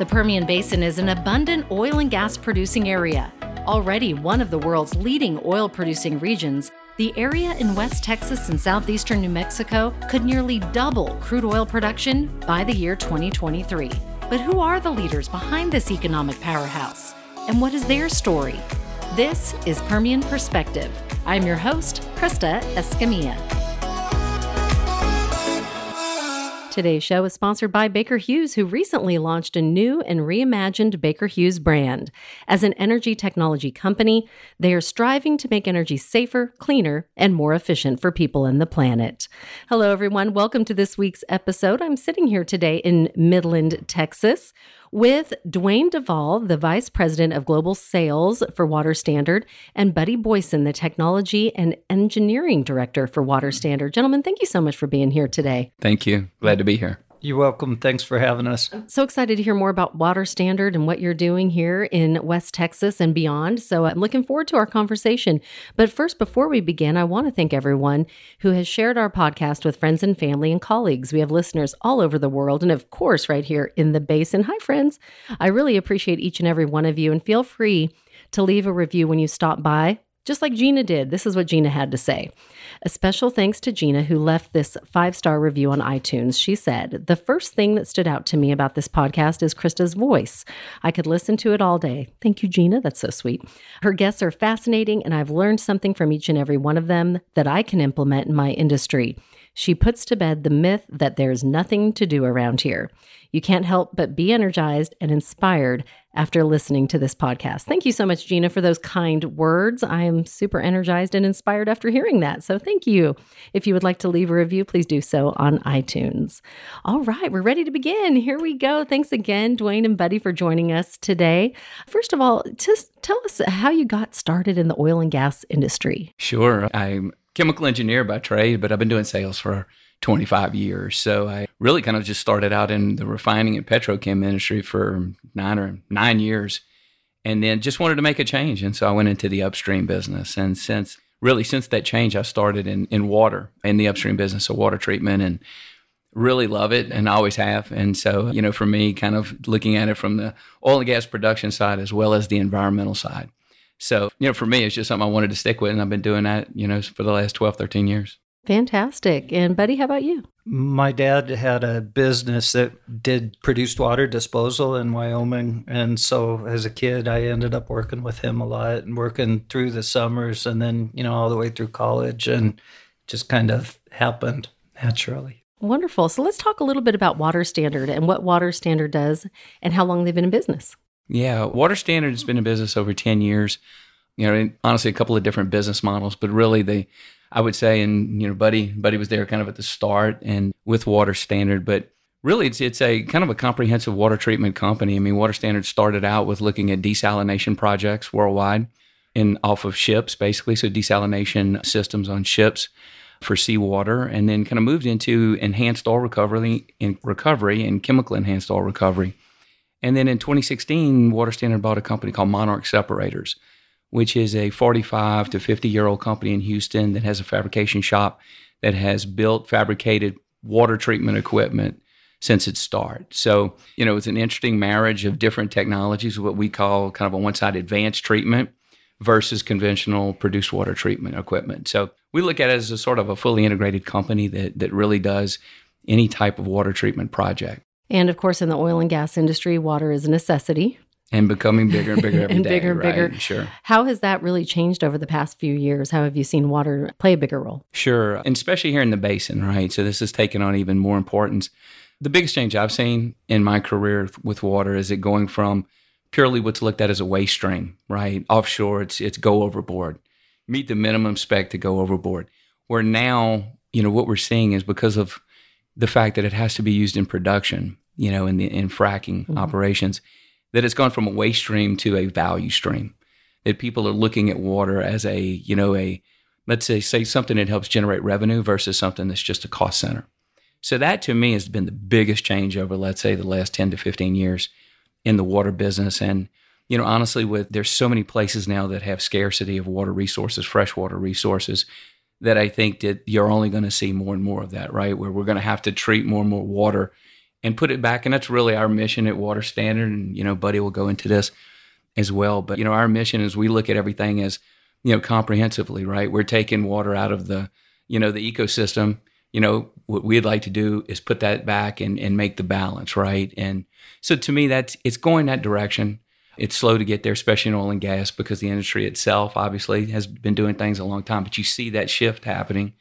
The Permian Basin is an abundant oil and gas producing area. Already one of the world's leading oil producing regions, the area in West Texas and southeastern New Mexico could nearly double crude oil production by the year 2023. But who are the leaders behind this economic powerhouse? And what is their story? This is Permian Perspective. I'm your host, Krista Escamilla. Today's show is sponsored by Baker Hughes, who recently launched a new and reimagined Baker Hughes brand. As an energy technology company, they are striving to make energy safer, cleaner, and more efficient for people and the planet. Hello, everyone. Welcome to this week's episode. I'm sitting here today in Midland, Texas with Dwayne Duvall, the Vice President of Global Sales for Water Standard, and Buddy Boyson, the Technology and Engineering Director for Water Standard. Gentlemen, thank you so much for being here today. Thank you. Glad to be here. You're welcome. Thanks for having us. So excited to hear more about Water Standard and what you're doing here in West Texas and beyond. So I'm looking forward to our conversation. But first, before we begin, I want to thank everyone who has shared our podcast with friends and family and colleagues. We have listeners all over the world and, of course, right here in the basin. Hi, friends. I really appreciate each and every one of you and feel free to leave a review when you stop by just like Gina did. This is what Gina had to say. A special thanks to Gina, who left this five star review on iTunes. She said, The first thing that stood out to me about this podcast is Krista's voice. I could listen to it all day. Thank you, Gina. That's so sweet. Her guests are fascinating, and I've learned something from each and every one of them that I can implement in my industry. She puts to bed the myth that there's nothing to do around here. You can't help but be energized and inspired after listening to this podcast. Thank you so much, Gina, for those kind words. I am super energized and inspired after hearing that. So thank you. If you would like to leave a review, please do so on iTunes. All right, we're ready to begin. Here we go. Thanks again, Dwayne and Buddy, for joining us today. First of all, just tell us how you got started in the oil and gas industry. Sure. I'm chemical engineer by trade, but I've been doing sales for 25 years. So I really kind of just started out in the refining and petrochem industry for nine or nine years and then just wanted to make a change. And so I went into the upstream business. And since really since that change, I started in, in water, in the upstream business of water treatment and really love it and always have. And so, you know, for me, kind of looking at it from the oil and gas production side as well as the environmental side. So, you know, for me, it's just something I wanted to stick with. And I've been doing that, you know, for the last 12, 13 years. Fantastic. And Buddy, how about you? My dad had a business that did produced water disposal in Wyoming. And so as a kid, I ended up working with him a lot and working through the summers and then, you know, all the way through college and just kind of happened naturally. Wonderful. So let's talk a little bit about Water Standard and what Water Standard does and how long they've been in business. Yeah, Water Standard has been in business over 10 years. You know, honestly, a couple of different business models, but really they I would say, and you know, Buddy, Buddy was there kind of at the start and with Water Standard, but really it's it's a kind of a comprehensive water treatment company. I mean, Water Standard started out with looking at desalination projects worldwide and off of ships, basically, so desalination systems on ships for seawater, and then kind of moved into enhanced oil recovery and recovery and chemical enhanced oil recovery. And then in 2016, Water Standard bought a company called Monarch Separators which is a 45 to 50 year old company in Houston that has a fabrication shop that has built fabricated water treatment equipment since its start. So, you know, it's an interesting marriage of different technologies, what we call kind of a one side advanced treatment versus conventional produced water treatment equipment. So we look at it as a sort of a fully integrated company that, that really does any type of water treatment project. And of course, in the oil and gas industry, water is a necessity and becoming bigger and bigger every and day, bigger and right? bigger. Sure. How has that really changed over the past few years? How have you seen water play a bigger role? Sure, and especially here in the basin, right? So this has taken on even more importance. The biggest change I've seen in my career with water is it going from purely what's looked at as a waste stream, right? Offshore, it's it's go overboard, meet the minimum spec to go overboard. Where now, you know, what we're seeing is because of the fact that it has to be used in production, you know, in the in fracking mm-hmm. operations that it's gone from a waste stream to a value stream. That people are looking at water as a, you know, a let's say say something that helps generate revenue versus something that's just a cost center. So that to me has been the biggest change over let's say the last 10 to 15 years in the water business and you know honestly with there's so many places now that have scarcity of water resources, freshwater resources that I think that you're only going to see more and more of that, right? Where we're going to have to treat more and more water and put it back. And that's really our mission at Water Standard. And, you know, Buddy will go into this as well. But, you know, our mission is we look at everything as, you know, comprehensively, right? We're taking water out of the, you know, the ecosystem. You know, what we'd like to do is put that back and, and make the balance, right? And so to me, that's, it's going that direction. It's slow to get there, especially in oil and gas, because the industry itself obviously has been doing things a long time. But you see that shift happening.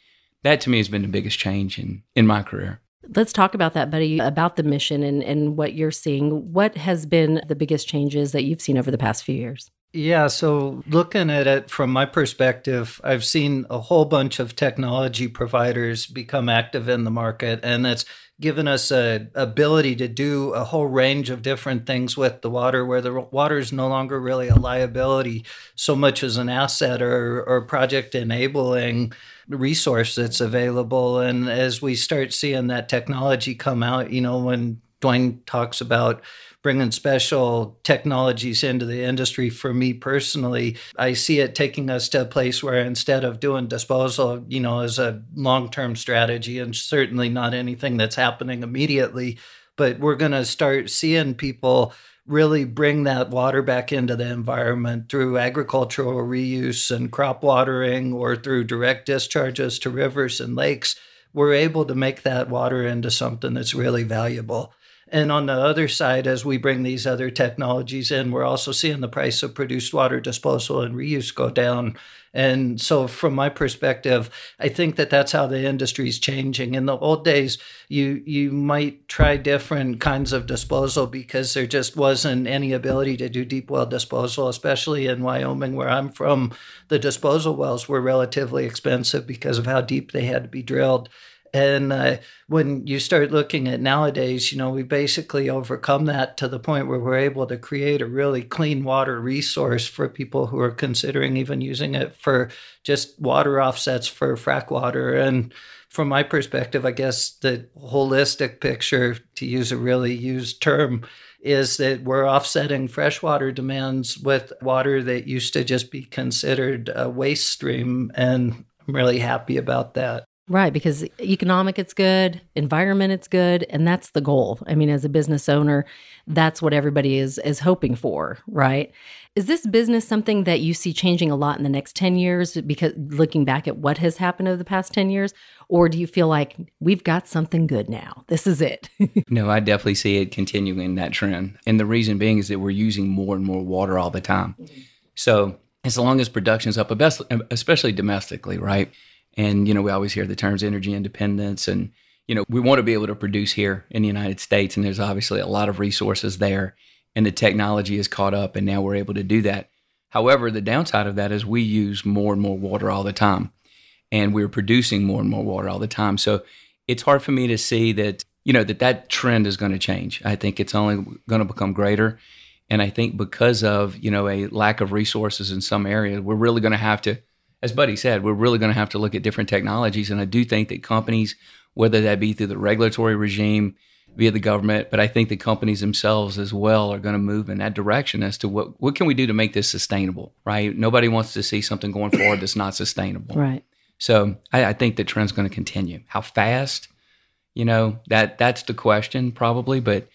That to me has been the biggest change in, in my career. Let's talk about that, Buddy, about the mission and, and what you're seeing. What has been the biggest changes that you've seen over the past few years? Yeah, so looking at it from my perspective, I've seen a whole bunch of technology providers become active in the market, and it's given us a ability to do a whole range of different things with the water, where the water is no longer really a liability so much as an asset or, or project enabling resource that's available. And as we start seeing that technology come out, you know, when Dwayne talks about bringing special technologies into the industry for me personally. I see it taking us to a place where instead of doing disposal you know as a long-term strategy and certainly not anything that's happening immediately but we're going to start seeing people really bring that water back into the environment through agricultural reuse and crop watering or through direct discharges to rivers and lakes. We're able to make that water into something that's really valuable and on the other side, as we bring these other technologies in, we're also seeing the price of produced water disposal and reuse go down. And so, from my perspective, I think that that's how the industry is changing. In the old days, you you might try different kinds of disposal because there just wasn't any ability to do deep well disposal, especially in Wyoming, where I'm from. The disposal wells were relatively expensive because of how deep they had to be drilled. And uh, when you start looking at nowadays, you know, we basically overcome that to the point where we're able to create a really clean water resource for people who are considering even using it for just water offsets for frac water. And from my perspective, I guess the holistic picture, to use a really used term, is that we're offsetting freshwater demands with water that used to just be considered a waste stream. And I'm really happy about that. Right, because economic it's good, environment it's good, and that's the goal. I mean, as a business owner, that's what everybody is is hoping for, right? Is this business something that you see changing a lot in the next 10 years because looking back at what has happened over the past 10 years or do you feel like we've got something good now? This is it. no, I definitely see it continuing that trend. And the reason being is that we're using more and more water all the time. Mm-hmm. So, as long as production's up, especially domestically, right? And, you know, we always hear the terms energy independence and, you know, we want to be able to produce here in the United States. And there's obviously a lot of resources there and the technology is caught up and now we're able to do that. However, the downside of that is we use more and more water all the time and we're producing more and more water all the time. So it's hard for me to see that, you know, that that trend is going to change. I think it's only going to become greater. And I think because of, you know, a lack of resources in some areas, we're really going to have to as Buddy said, we're really going to have to look at different technologies. And I do think that companies, whether that be through the regulatory regime, via the government, but I think the companies themselves as well are going to move in that direction as to what what can we do to make this sustainable, right? Nobody wants to see something going forward that's not sustainable, right? So I, I think the trend's going to continue. How fast, you know, that that's the question probably, but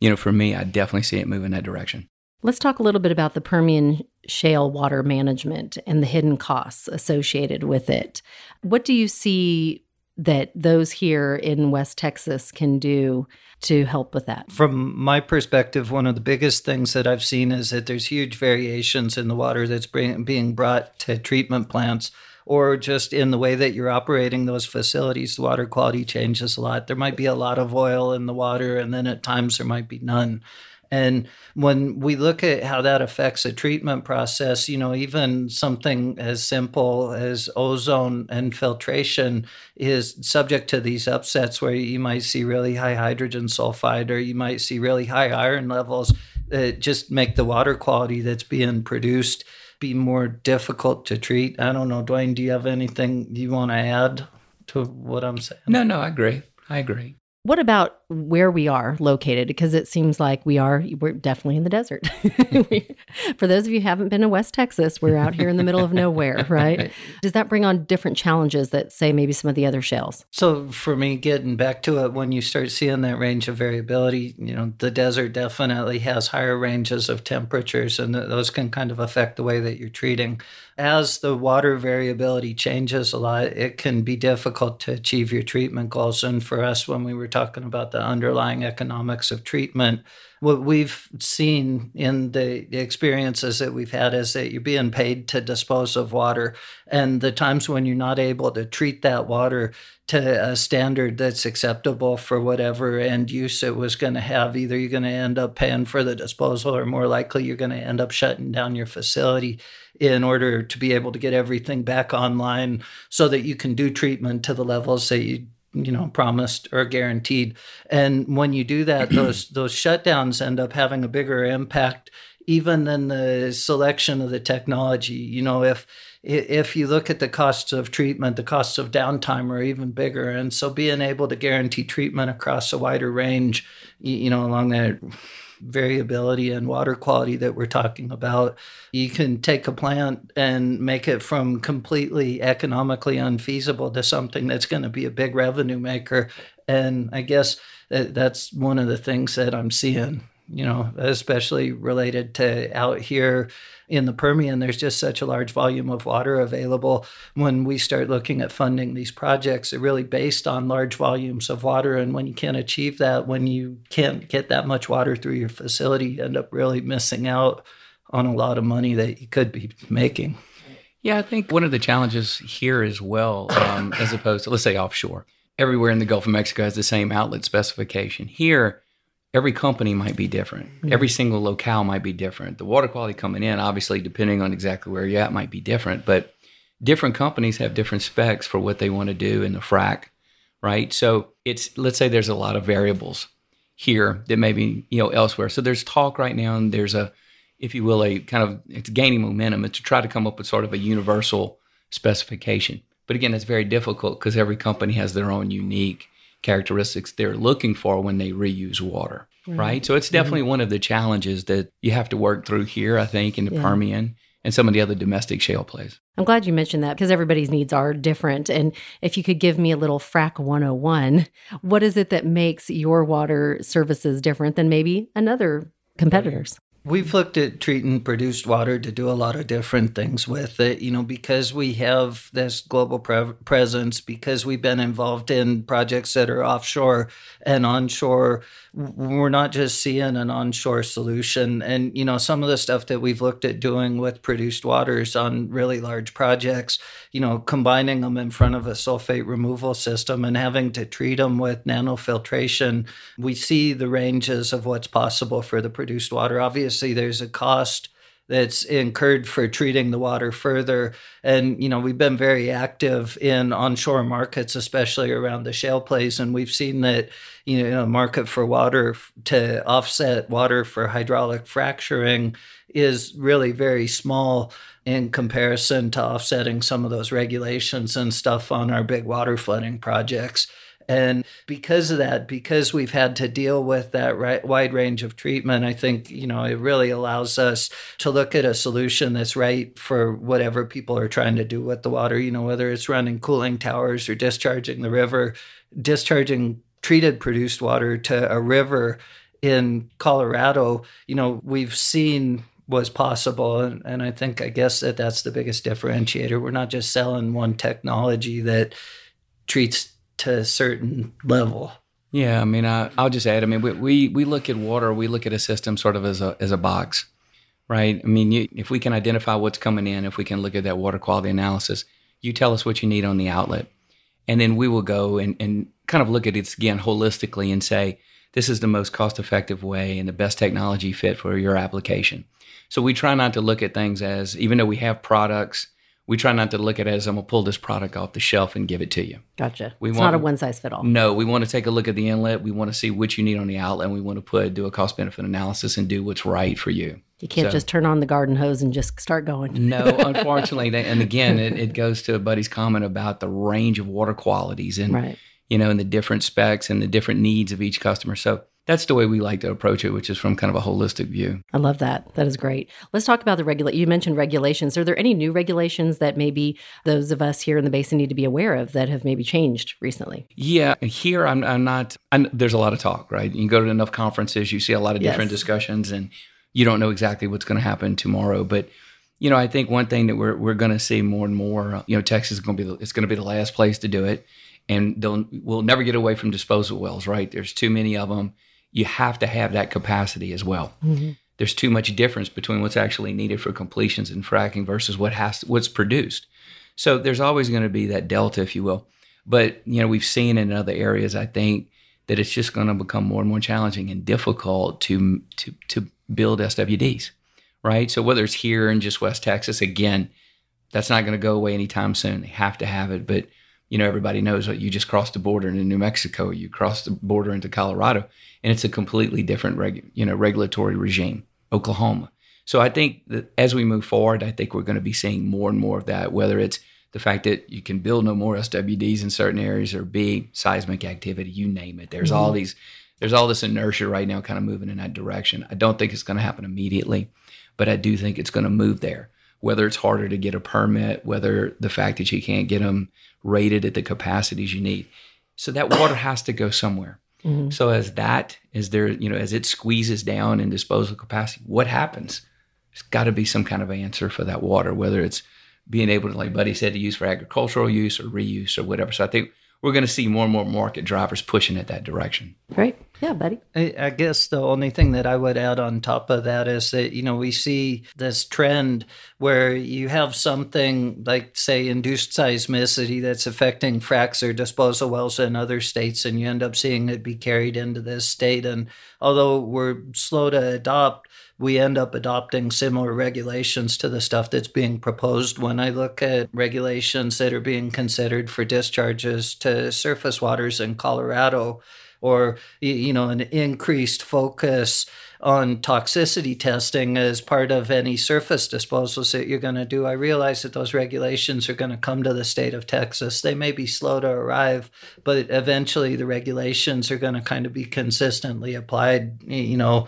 you know, for me, I definitely see it moving in that direction. Let's talk a little bit about the Permian shale water management and the hidden costs associated with it. What do you see that those here in West Texas can do to help with that? From my perspective, one of the biggest things that I've seen is that there's huge variations in the water that's bring, being brought to treatment plants or just in the way that you're operating those facilities, the water quality changes a lot. There might be a lot of oil in the water, and then at times there might be none. And when we look at how that affects a treatment process, you know, even something as simple as ozone and filtration is subject to these upsets where you might see really high hydrogen sulfide or you might see really high iron levels that just make the water quality that's being produced be more difficult to treat. I don't know, Dwayne, do you have anything you want to add to what I'm saying? No, no, I agree. I agree. What about where we are located? Because it seems like we are, we're definitely in the desert. For those of you who haven't been to West Texas, we're out here in the middle of nowhere, right? Does that bring on different challenges that, say, maybe some of the other shales? So, for me, getting back to it, when you start seeing that range of variability, you know, the desert definitely has higher ranges of temperatures, and those can kind of affect the way that you're treating. As the water variability changes a lot, it can be difficult to achieve your treatment goals. And for us, when we were talking about the underlying economics of treatment, what we've seen in the, experiences that we've had is that you're being paid to dispose of water. And the times when you're not able to treat that water to a standard that's acceptable for whatever end use it was going to have, either you're going to end up paying for the disposal or more likely you're going to end up shutting down your facility in order to be able to get everything back online so that you can do treatment to the levels that you you know promised or guaranteed. And when you do that those those shutdowns end up having a bigger impact even than the selection of the technology. You know if if you look at the costs of treatment the costs of downtime are even bigger. And so being able to guarantee treatment across a wider range you know along that variability and water quality that we're talking about. You can take a plant and make it from completely economically unfeasible to something that's going to be a big revenue maker. And I guess uh, that's one of the things that I'm seeing, you know, especially related to out here in the Permian, there's just such a large volume of water available. When we start looking at funding these projects, they're really based on large volumes of water. And when you can't achieve that, when you can't get that much water through your facility, you end up really missing out on a lot of money that you could be making. Yeah, I think one of the challenges here as well, um, as opposed to, let's say, offshore, everywhere in the Gulf of Mexico has the same outlet specification. Here, every company might be different. Every single locale might be different. The water quality coming in, obviously, depending on exactly where you're at, might be different. But different companies have different specs for what they want to do in the frac, right? So it's let's say there's a lot of variables here that maybe you know elsewhere. So there's talk right now, and there's a, if you will, a kind of it's gaining momentum. To try to come up with sort of a universal specification. But again, it's very difficult because every company has their own unique characteristics they're looking for when they reuse water, mm-hmm. right? So it's definitely mm-hmm. one of the challenges that you have to work through here, I think, in the yeah. Permian and some of the other domestic shale plays. I'm glad you mentioned that because everybody's needs are different. And if you could give me a little frac 101, what is it that makes your water services different than maybe another competitors? We've looked at treating produced water to do a lot of different things with it, you know, because we have this global pre- presence, because we've been involved in projects that are offshore and onshore. We're not just seeing an onshore solution. And, you know, some of the stuff that we've looked at doing with produced waters on really large projects, you know, combining them in front of a sulfate removal system and having to treat them with nanofiltration, we see the ranges of what's possible for the produced water. Obviously, obviously there's a cost that's incurred for treating the water further. And, you know, we've been very active in onshore markets, especially around the shale plays. And we've seen that, you know, market for water to offset water for hydraulic fracturing is really very small in comparison to offsetting some of those regulations and stuff on our big water flooding projects. And because of that, because we've had to deal with that right, wide range of treatment, I think, you know, it really allows us to look at a solution that's right for whatever people are trying to do with the water, you know, whether it's running cooling towers or discharging the river, discharging treated produced water to a river in Colorado, you know, we've seen was possible. And, and I think, I guess that that's the biggest differentiator. We're not just selling one technology that treats to a certain level. Yeah, I mean, I, will just add. I mean, we, we we look at water, we look at a system sort of as a as a box, right? I mean, you, if we can identify what's coming in, if we can look at that water quality analysis, you tell us what you need on the outlet, and then we will go and and kind of look at it again holistically and say this is the most cost effective way and the best technology fit for your application. So we try not to look at things as even though we have products we try not to look at it as I'm gonna pull this product off the shelf and give it to you. Gotcha. We it's want, not a one size fit all. No, we want to take a look at the inlet. We want to see what you need on the outlet. And we want to put do a cost benefit analysis and do what's right for you. You can't so, just turn on the garden hose and just start going. no, unfortunately, they, and again, it, it, goes to Buddy's comment about the range of water qualities and. Right you know, and the different specs and the different needs of each customer. So that's the way we like to approach it, which is from kind of a holistic view. I love that. That is great. Let's talk about the regulate. You mentioned regulations. Are there any new regulations that maybe those of us here in the basin need to be aware of that have maybe changed recently? Yeah, here I'm, I'm not. I'm, there's a lot of talk, right? You go to enough conferences, you see a lot of different yes. discussions, and you don't know exactly what's going to happen tomorrow. But you know, I think one thing that we're we're going to see more and more. You know, Texas is going to be the, it's going to be the last place to do it, and they'll we'll never get away from disposal wells, right? There's too many of them you have to have that capacity as well. Mm-hmm. There's too much difference between what's actually needed for completions and fracking versus what has what's produced. So there's always going to be that delta, if you will. But you know, we've seen in other areas, I think that it's just going to become more and more challenging and difficult to to to build SWDs, right? So whether it's here in just West Texas, again, that's not going to go away anytime soon. They have to have it, but you know, everybody knows that you just crossed the border into New Mexico, you crossed the border into Colorado, and it's a completely different, you know, regulatory regime. Oklahoma. So I think that as we move forward, I think we're going to be seeing more and more of that. Whether it's the fact that you can build no more SWDs in certain areas, or B, seismic activity, you name it. There's mm-hmm. all these, there's all this inertia right now, kind of moving in that direction. I don't think it's going to happen immediately, but I do think it's going to move there whether it's harder to get a permit, whether the fact that you can't get them rated at the capacities you need. So that water has to go somewhere. Mm-hmm. So as that is there, you know, as it squeezes down in disposal capacity, what happens? There's got to be some kind of answer for that water, whether it's being able to, like Buddy said, to use for agricultural use or reuse or whatever. So I think we're going to see more and more market drivers pushing it that direction. Right. Yeah, buddy. I, I, guess the only thing that I would add on top of that is that, you know, we see this trend where you have something like, say, induced seismicity that's affecting fracks or disposal wells in other states, and you end up seeing it be carried into this state. And although we're slow to adopt, we end up adopting similar regulations to the stuff that's being proposed. When I look at regulations that are being considered for discharges to surface waters in Colorado, or you know an increased focus on toxicity testing as part of any surface disposals that you're going to do. I realize that those regulations are going to come to the state of Texas. They may be slow to arrive, but eventually the regulations are going to kind of be consistently applied, you know,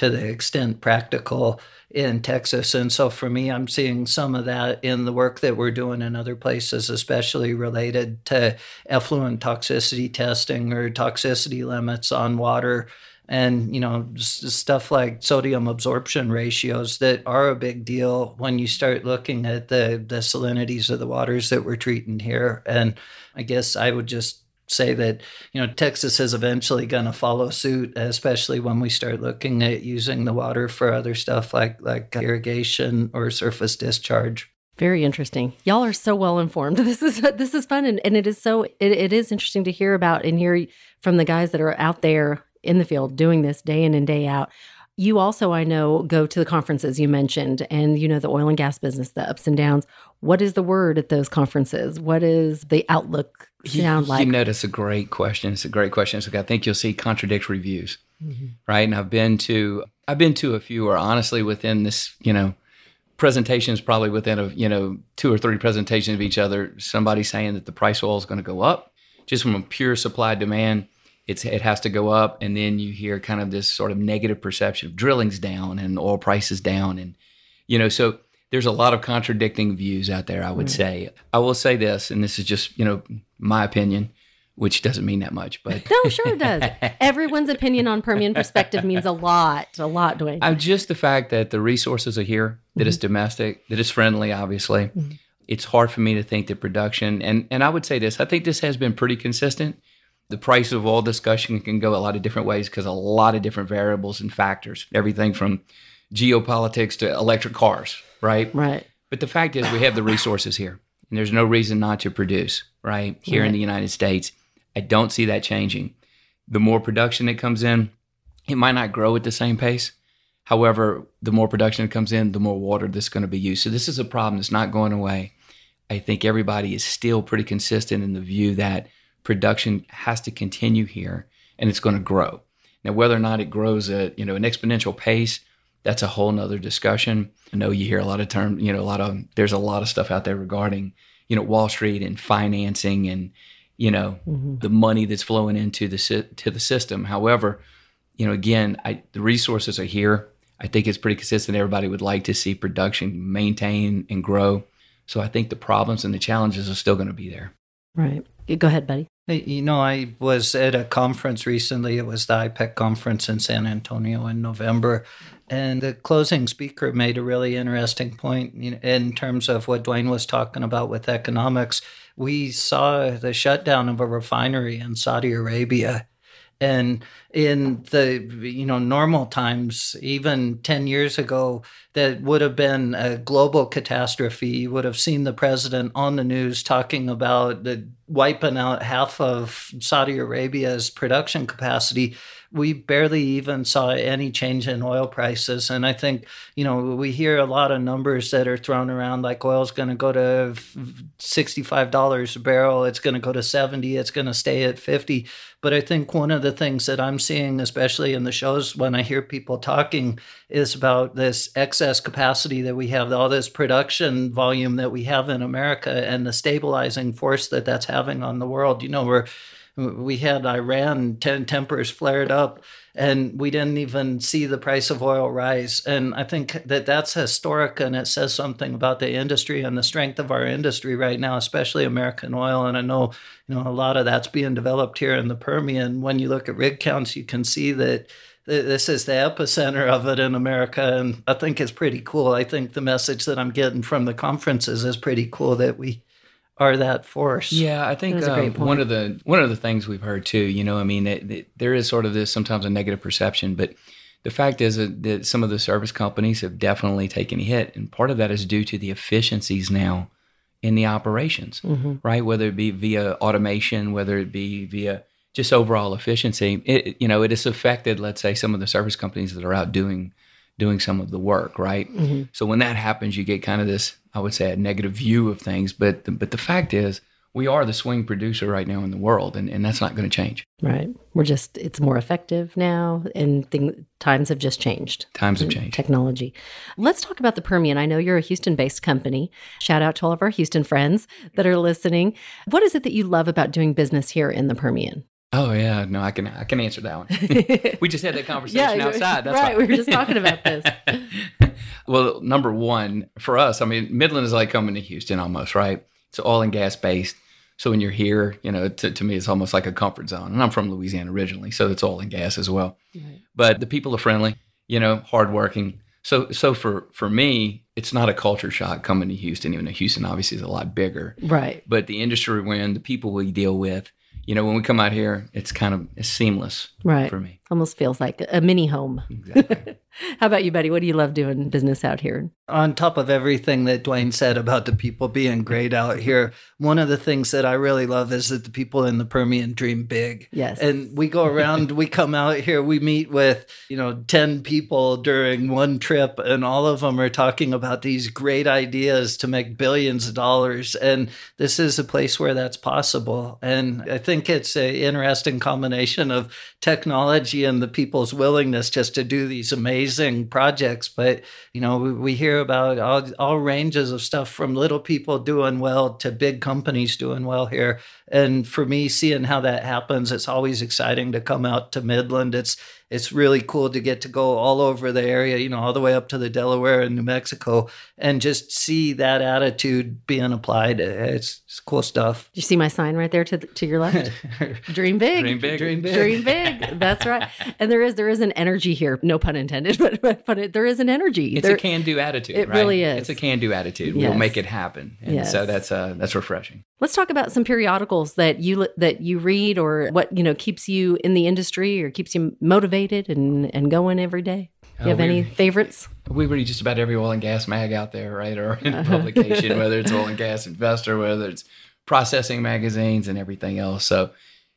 to the extent practical in Texas. And so for me, I'm seeing some of that in the work that we're doing in other places, especially related to effluent toxicity testing or toxicity limits on water. And, you know, stuff like sodium absorption ratios that are a big deal when you start looking at the, the salinities of the waters that we're treating here. And I guess I would just say that you know Texas is eventually going to follow suit, especially when we start looking at using the water for other stuff like like irrigation or surface discharge. Very interesting. Y'all are so well informed. This is this is fun and, and it is so it, it is interesting to hear about and hear from the guys that are out there in the field doing this day in and day out. You also, I know, go to the conferences you mentioned and you know the oil and gas business, the ups and downs. What is the word at those conferences? What is the outlook sound you, like? You know, that's a great question. It's a great question. So I think you'll see contradictory views, mm-hmm. right? And I've been to I've been to a few, or honestly, within this, you know, presentations, probably within a you know two or three presentations of each other, somebody saying that the price of oil is going to go up, just from a pure supply demand. It's, it has to go up, and then you hear kind of this sort of negative perception of drilling's down and oil prices down, and you know, so there's a lot of contradicting views out there, I would mm. say. I will say this, and this is just, you know, my opinion, which doesn't mean that much, but No, sure it does. Everyone's opinion on Permian perspective means a lot, a lot, Dwayne. I'm just the fact that the resources are here, that mm-hmm. it's domestic, that it's friendly, obviously. Mm-hmm. It's hard for me to think that production and and I would say this, I think this has been pretty consistent. The price of oil discussion can go a lot of different ways because a lot of different variables and factors. Everything from geopolitics to electric cars, right? Right. But the fact is, we have the resources here, and there's no reason not to produce, right? Here right. in the United States. I don't see that changing. The more production that comes in, it might not grow at the same pace. However, the more production that comes in, the more water that's going to be used. So this is a problem that's not going away. I think everybody is still pretty consistent in the view that production has to continue here and it's going to grow. Now, whether or not it grows at you know an exponential pace that's a whole nother discussion. I know you hear a lot of term, you know, a lot of there's a lot of stuff out there regarding, you know, Wall Street and financing and you know, mm-hmm. the money that's flowing into the to the system. However, you know, again, I, the resources are here. I think it's pretty consistent. Everybody would like to see production maintain and grow. So I think the problems and the challenges are still going to be there. Right. Go ahead, buddy. You know, I was at a conference recently. It was the IPEC conference in San Antonio in November. And the closing speaker made a really interesting point in terms of what Dwayne was talking about with economics. We saw the shutdown of a refinery in Saudi Arabia. And in the you know normal times, even ten years ago, that would have been a global catastrophe. You would have seen the president on the news talking about wiping out half of Saudi Arabia's production capacity. We barely even saw any change in oil prices, and I think you know we hear a lot of numbers that are thrown around, like oil's going to go to sixty-five dollars a barrel, it's going to go to seventy, it's going to stay at fifty. But I think one of the things that I'm seeing, especially in the shows when I hear people talking, is about this excess capacity that we have, all this production volume that we have in America, and the stabilizing force that that's having on the world. You know, we're we had Iran ten tempers flared up, and we didn't even see the price of oil rise. And I think that that's historic, and it says something about the industry and the strength of our industry right now, especially American oil. And I know you know a lot of that's being developed here in the Permian. When you look at rig counts, you can see that this is the epicenter of it in America, and I think it's pretty cool. I think the message that I'm getting from the conferences is pretty cool that we are that force. Yeah, I think That's uh, one of the one of the things we've heard too. You know, I mean, it, it, there is sort of this sometimes a negative perception, but the fact is that, that some of the service companies have definitely taken a hit, and part of that is due to the efficiencies now in the operations, right? Whether it be via automation, whether it be via just overall efficiency, it, it- you know, it has affected, let's say, some of the service companies that are out doing doing some of the work, right? Mm-hmm. So when that happens, you get kind of this, I would say, a negative view of things. But the, but the fact is, we are the swing producer right now in the world, and, and that's not going to change. Right. We're just, it's more effective now, and thing, times have just changed. Times have mm, changed. Technology. Let's talk about the Permian. I know you're a Houston based company. Shout out to all of our Houston friends that are listening. What is it that you love about doing business here in the Permian? Oh yeah, no, I can I can answer that one. we just had that conversation you- outside. That's right. why. We were just talking about this. well, number one for us, I mean, Midland is like coming to Houston almost, right? It's oil and gas based. So when you're here, you know, to, to me, it's almost like a comfort zone. And I'm from Louisiana originally, so it's oil and gas as well. But the people are friendly, you know, hardworking. So so for for me, it's not a culture shock coming to Houston, even though Houston obviously is a lot bigger. Right. But the industry we're in, the people we deal with, you know, when we come out here, it's kind of it's seamless Right. for me. Almost feels like a mini home. Exactly. How about you, buddy? What do you love doing business out here? on top of everything that Dwayne said about the people being great out here, one of the things that I really love is that the people in the Permian dream big. Yes. And we go around, we come out here, we meet with, you know, 10 people during one trip, and all of them are talking about these great ideas to make billions of dollars. And this is a place where that's possible. And I think it's an interesting combination of technology and the people's willingness just to do these amazing projects. But, you know, we, we hear about all, all ranges of stuff from little people doing well to big companies doing well here. And for me, seeing how that happens, it's always exciting to come out to Midland. It's it's really cool to get to go all over the area, you know, all the way up to the Delaware and New Mexico, and just see that attitude being applied. It's, it's cool stuff. Do you see my sign right there to the, to your left? Dream big. Dream big. Dream big. Dream big. That's right. And there is there is an energy here. No pun intended, but but, but it, there is an energy. It's there, a can-do attitude. it right? really is. It's a can-do attitude. Yes. We'll make it happen, and Yes. so that's uh, that's refreshing. Let's talk about some periodicals that you that you read or what you know keeps you in the industry or keeps you motivated and and going every day. Uh, Do you have any favorites? We read just about every oil and gas mag out there, right, or in uh-huh. publication, whether it's oil and gas investor, whether it's processing magazines and everything else. So,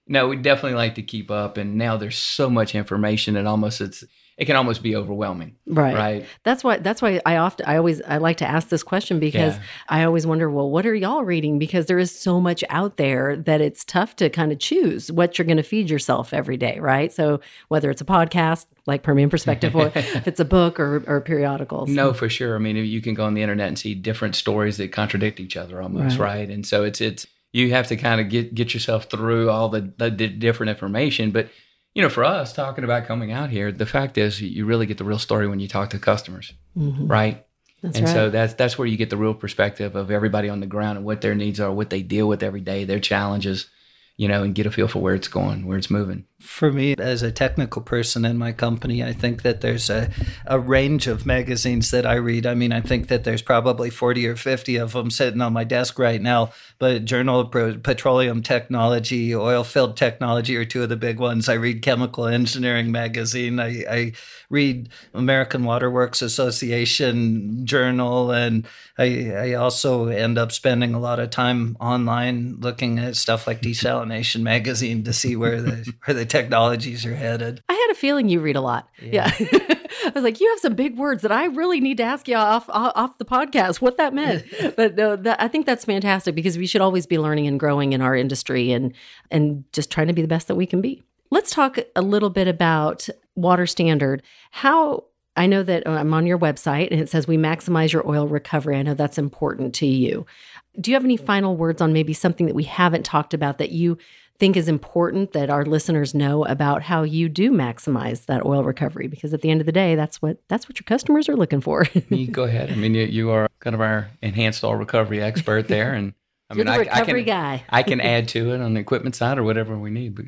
no, we definitely like to keep up. And now there's so much information, it almost it's it can almost be overwhelming, Right. right? That's why that's why I often I always I like to ask this question because Yeah. I always wonder, well, what are y'all reading? Because there is so much out there that it's tough to kind of choose what you're going to feed yourself every day, right? So whether it's a podcast like Permian Perspective or if it's a book or, or periodicals. No, for sure. I mean, you can go on the internet and see different stories that contradict each other almost, Right. right? And so it's it's you have to kind of get get yourself through all the, the different information. But you know, for us talking about coming out here, the fact is you really get the real story when you talk to customers, mm-hmm. right? That's and right. so that's that's where you get the real perspective of everybody on the ground and what their needs are, what they deal with every day, their challenges, you know, and get a feel for where it's going, where it's moving. For me, as a technical person in my company, I think that there's a, a range of magazines that I read. I mean, I think that there's probably 40 or 50 of them sitting on my desk right now. But Journal of Petroleum Technology, Oil Field Technology are two of the big ones. I read Chemical Engineering Magazine. I, I read American Waterworks Association Journal. And I, I also end up spending a lot of time online looking at stuff like Desalination Magazine to see where the, where the technologies are headed. I had a feeling you read a lot. Yeah. yeah. I was like, you have some big words that I really need to ask you off off the podcast what that meant. but no, that, I think that's fantastic because we should always be learning and growing in our industry and and just trying to be the best that we can be. Let's talk a little bit about water standard. How I know that uh, I'm on your website and it says we maximize your oil recovery. I know that's important to you. Do you have any final words on maybe something that we haven't talked about that you think is important that our listeners know about how you do maximize that oil recovery because at the end of the day that's what that's what your customers are looking for you go ahead i mean you, you are kind of our enhanced oil recovery expert there and i mean I, I, can guy. I can add to it on the equipment side or whatever we need but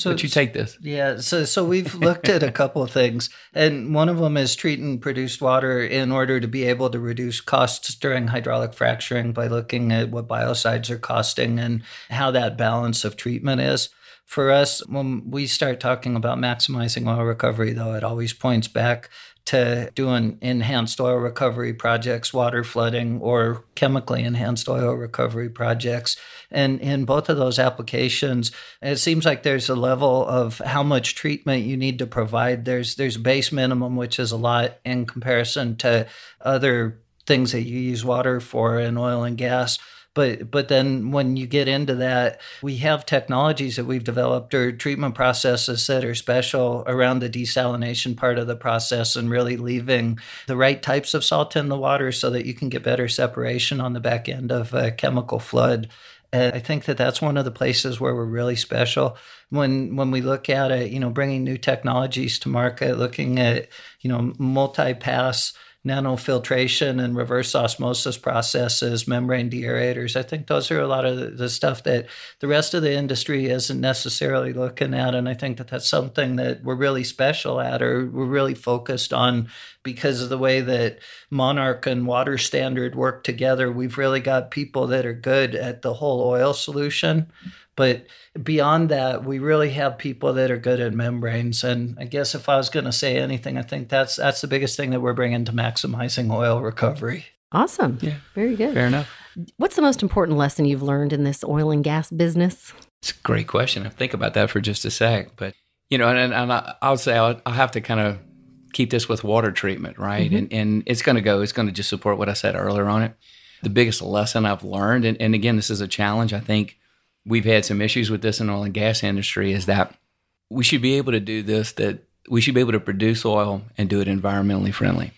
so but you take this. Yeah. So so we've looked at a couple of things, and one of them is treating produced water in order to be able to reduce costs during hydraulic fracturing by looking at what biocides are costing and how that balance of treatment is. For us, when we start talking about maximizing oil recovery, though, it always points back to doing enhanced oil recovery projects, water flooding, or chemically enhanced oil recovery projects. And in both of those applications, it seems like there's a level of how much treatment you need to provide. There's there's base minimum, which is a lot in comparison to other things that you use water for in oil and gas but but then when you get into that, we have technologies that we've developed or treatment processes that are special around the desalination part of the process and really leaving the right types of salt in the water so that you can get better separation on the back end of a chemical flood. And I think that that's one of the places where we're really special when when we look at it. You know, bringing new technologies to market, looking at you know multi-pass nanofiltration and reverse osmosis processes, membrane deaerators. I think those are a lot of the stuff that the rest of the industry isn't necessarily looking at. And I think that that's something that we're really special at or we're really focused on because of the way that Monarch and Water Standard work together. We've really got people that are good at the whole oil solution. But beyond that, we really have people that are good at membranes. And I guess if I was going to say anything, I think that's that's the biggest thing that we're bringing to maximizing oil recovery. Awesome. Yeah. Very good. Fair enough. What's the most important lesson you've learned in this oil and gas business? It's a great question. I think about that for just a sec. But, you know, and, and I, I would say I'll, I'll, have to kind of keep this with water treatment, right? Mm-hmm. And, and it's going to go, it's going to just support what I said earlier on it. The biggest lesson I've learned, and, and again, this is a challenge I think we've had some issues with this in the oil and gas industry is that we should be able to do this that we should be able to produce oil and do it environmentally friendly.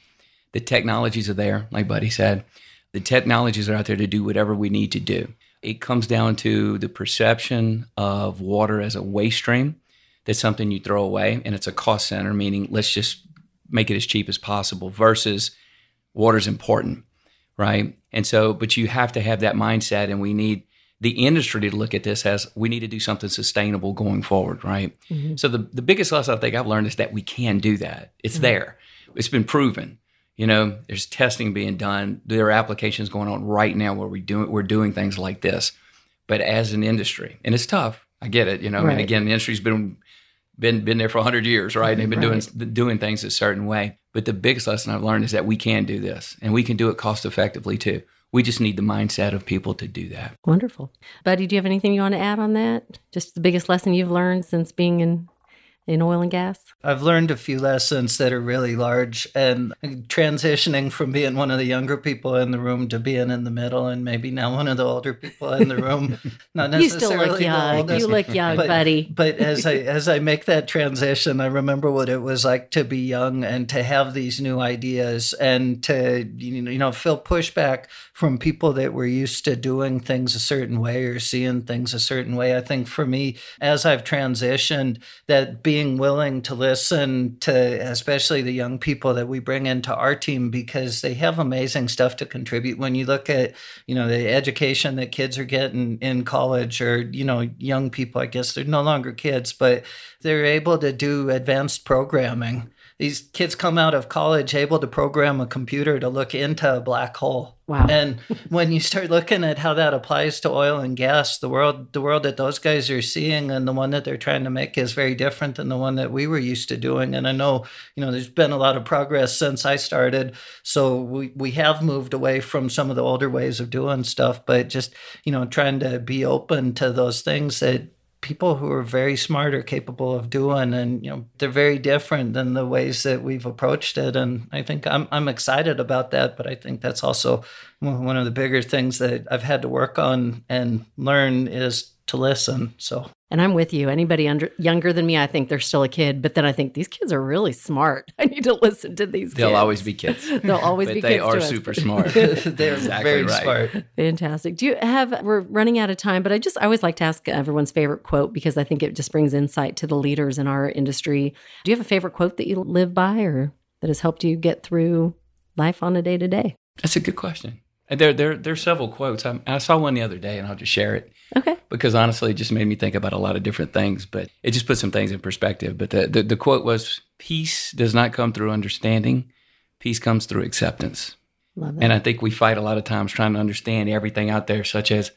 The technologies are there, like Buddy said. The technologies are out there to do whatever we need to do. It comes down to the perception of water as a waste stream. That's something you throw away, and it's a cost center, meaning let's just make it as cheap as possible versus water's important, right? And so, but you have to have that mindset, and we need the industry to look at this as we need to do something sustainable going forward, right? Mm-hmm. So the, the biggest lesson I think I've learned is that we can do that. It's mm-hmm. there. It's been proven. You know, there's testing being done. There are applications going on right now where we do we're doing things like this. But as an industry, and it's tough. I get it. You know, right. and again, the industry's been been been there for 100 years, right? And they've been right. doing doing things a certain way. But the biggest lesson I've learned is that we can do this, and we can do it cost effectively too. We just need the mindset of people to do that. Wonderful. Buddy, do you have anything you want to add on that? Just the biggest lesson you've learned since being in in oil and gas? I've learned a few lessons that are really large and transitioning from being one of the younger people in the room to being in the middle and maybe now one of the older people in the room. Not necessarily you still look young. Oldest, you look young, but, buddy. But as I as I make that transition, I remember what it was like to be young and to have these new ideas and to you know feel pushback from people that were used to doing things a certain way or seeing things a certain way. I think for me, as I've transitioned, that being willing to listen to especially the young people that we bring into our team because they have amazing stuff to contribute. When you look at, you know, the education that kids are getting in college or, you know, young people, I guess they're no longer kids, but they're able to do advanced programming these kids come out of college able to program a computer to look into a black hole. Wow. And when you start looking at how that applies to oil and gas, the world the world that those guys are seeing and the one that they're trying to make is very different than the one that we were used to doing. And I know, you know, there's been a lot of progress since I started. So we, we have moved away from some of the older ways of doing stuff, but just, you know, trying to be open to those things that people who are very smart are capable of doing and you know they're very different than the ways that we've approached it and i think i'm, I'm excited about that but i think that's also one of the bigger things that i've had to work on and learn is to listen. So, and I'm with you. Anybody under younger than me, I think they're still a kid, but then I think these kids are really smart. I need to listen to these. Kids. They'll kids. always be kids. They'll always but be. They kids are super smart. they're exactly very right. smart. Fantastic. Do you have? We're running out of time, but I just I always like to ask everyone's favorite quote because I think it just brings insight to the leaders in our industry. Do you have a favorite quote that you live by or that has helped you get through life on a day to day? That's a good question. And there, there, there are several quotes. I, I saw one the other day, and I'll just share it. Okay. Because honestly, it just made me think about a lot of different things, but it just put some things in perspective. But the, the, the quote was Peace does not come through understanding, peace comes through acceptance. Love that. And I think we fight a lot of times trying to understand everything out there, such as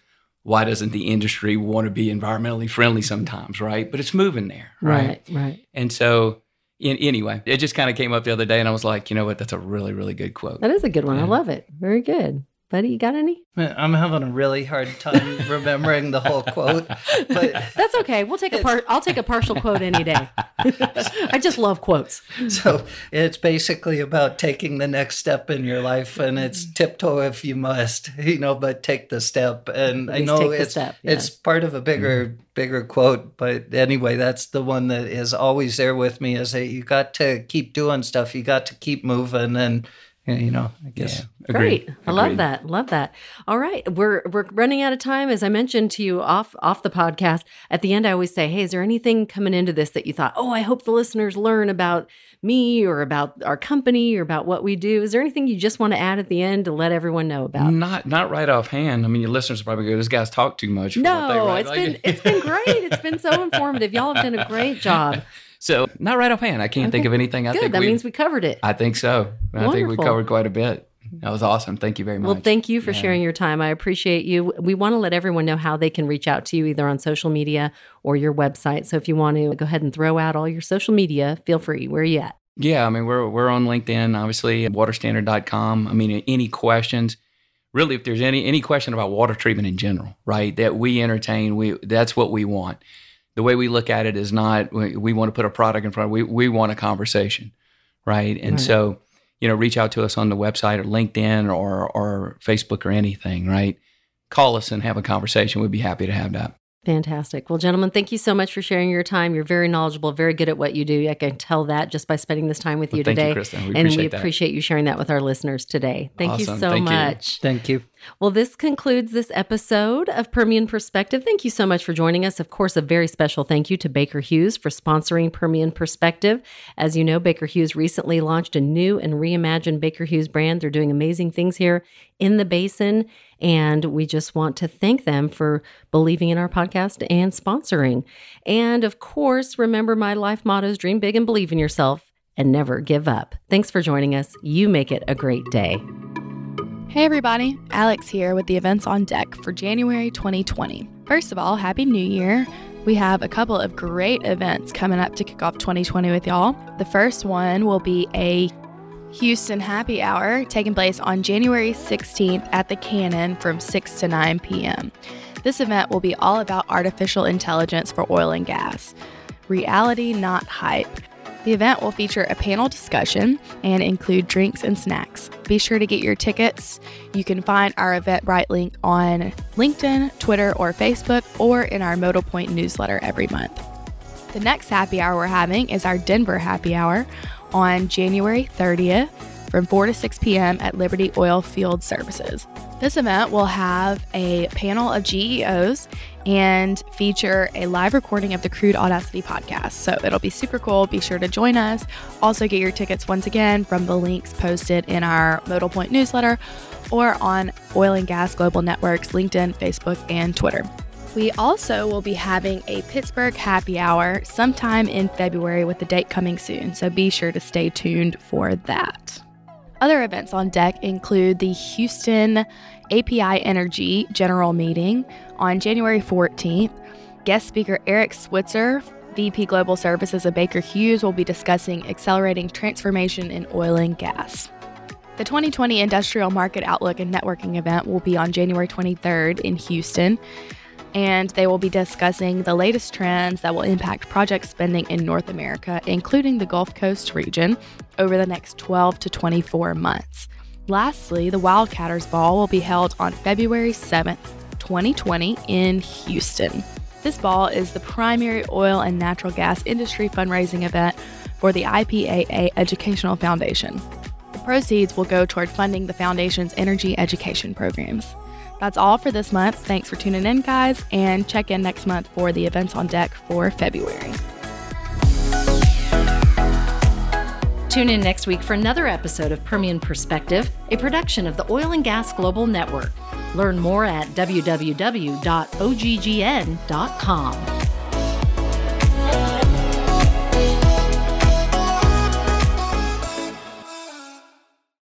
why doesn't the industry want to be environmentally friendly sometimes, right? But it's moving there, right? Right, right. And so, in, anyway, it just kind of came up the other day, and I was like, you know what? That's a really, really good quote. That is a good one. Yeah. I love it. Very good. Buddy, you got any? I'm having a really hard time remembering the whole quote, but that's okay. We'll take a part. I'll take a partial quote any day. I just love quotes. So it's basically about taking the next step in your life, and it's tiptoe if you must, you know, but take the step. And I know it's step, yeah. it's part of a bigger mm-hmm. bigger quote, but anyway, that's the one that is always there with me. Is that you got to keep doing stuff, you got to keep moving, and you know, I guess. Yeah. Great. I love that. Love that. All right. We're we're running out of time. As I mentioned to you off off the podcast, at the end I always say, Hey, is there anything coming into this that you thought, oh, I hope the listeners learn about me or about our company or about what we do? Is there anything you just want to add at the end to let everyone know about? Not not right offhand. I mean your listeners probably go, This guy's talked too much. No, it's been it's been great. It's been so informative. Y'all have done a great job. So not right offhand. I can't okay. think of anything. I Good. think that means we covered it. I think so. Wonderful. I think we covered quite a bit. That was awesome. Thank you very much. Well, thank you for yeah. sharing your time. I appreciate you. We want to let everyone know how they can reach out to you either on social media or your website. So if you want to go ahead and throw out all your social media, feel free. Where are you at? Yeah, I mean, we're we're on LinkedIn, obviously, waterstandard.com. I mean, any questions, really, if there's any any question about water treatment in general, right, that we entertain, we that's what we want the way we look at it is not we, we want to put a product in front. Of, we we want a conversation, right? And right. so you know, reach out to us on the website or LinkedIn or or Facebook or anything, right? Call us and have a conversation. We'd be happy to have that. Fantastic. Well, gentlemen, thank you so much for sharing your time. You're very knowledgeable, very good at what you do. I can tell that just by spending this time with you well, today. You, Kristen. We and appreciate we that. appreciate you sharing that with our listeners today. Thank awesome. you so thank much. You. Thank you. Well, this concludes this episode of Permian Perspective. Thank you so much for joining us. Of course, a very special thank you to Baker Hughes for sponsoring Permian Perspective. As you know, Baker Hughes recently launched a new and reimagined Baker Hughes brand. They're doing amazing things here in the basin. And we just want to thank them for believing in our podcast and sponsoring. And of course, remember my life motto is dream big and believe in yourself and never give up. Thanks for joining us. You make it a great day. Hey everybody, Alex here with the events on deck for January 2020. First of all, Happy New Year. We have a couple of great events coming up to kick off 2020 with y'all. The first one will be a Houston Happy Hour taking place on January 16th at the Cannon from 6 to 9 p.m. This event will be all about artificial intelligence for oil and gas. Reality Not Hype. The event will feature a panel discussion and include drinks and snacks. Be sure to get your tickets. You can find our Eventbrite link on LinkedIn, Twitter, or Facebook, or in our Modal Point newsletter every month. The next happy hour we're having is our Denver happy hour on January 30th from 4 to 6 p.m. at Liberty Oil Field Services. This event will have a panel of GEOs and feature a live recording of the Crude Audacity podcast. So it'll be super cool. Be sure to join us. Also, get your tickets once again from the links posted in our Modal Point newsletter or on Oil and Gas Global Networks, LinkedIn, Facebook, and Twitter. We also will be having a Pittsburgh happy hour sometime in February with the date coming soon, so be sure to stay tuned for that. Other events on deck include the Houston API Energy General Meeting on January 14th. Guest speaker Eric Switzer, VP Global Services of Baker Hughes, will be discussing accelerating transformation in oil and gas. The 2020 Industrial Market Outlook and Networking event will be on January 23rd in Houston and they will be discussing the latest trends that will impact project spending in North America, including the Gulf Coast region, over the next 12 to 24 months. Lastly, the Wildcatters Ball will be held on February 7th, 2020, in Houston. This ball is the primary oil and natural gas industry fundraising event for the IPAA Educational Foundation. The proceeds will go toward funding the foundation's energy education programs. That's all for this month. Thanks for tuning in, guys, and check in next month for the events on deck for February. Tune in next week for another episode of Permian Perspective, a production of the Oil and Gas Global Network. Learn more at www.oggn.com.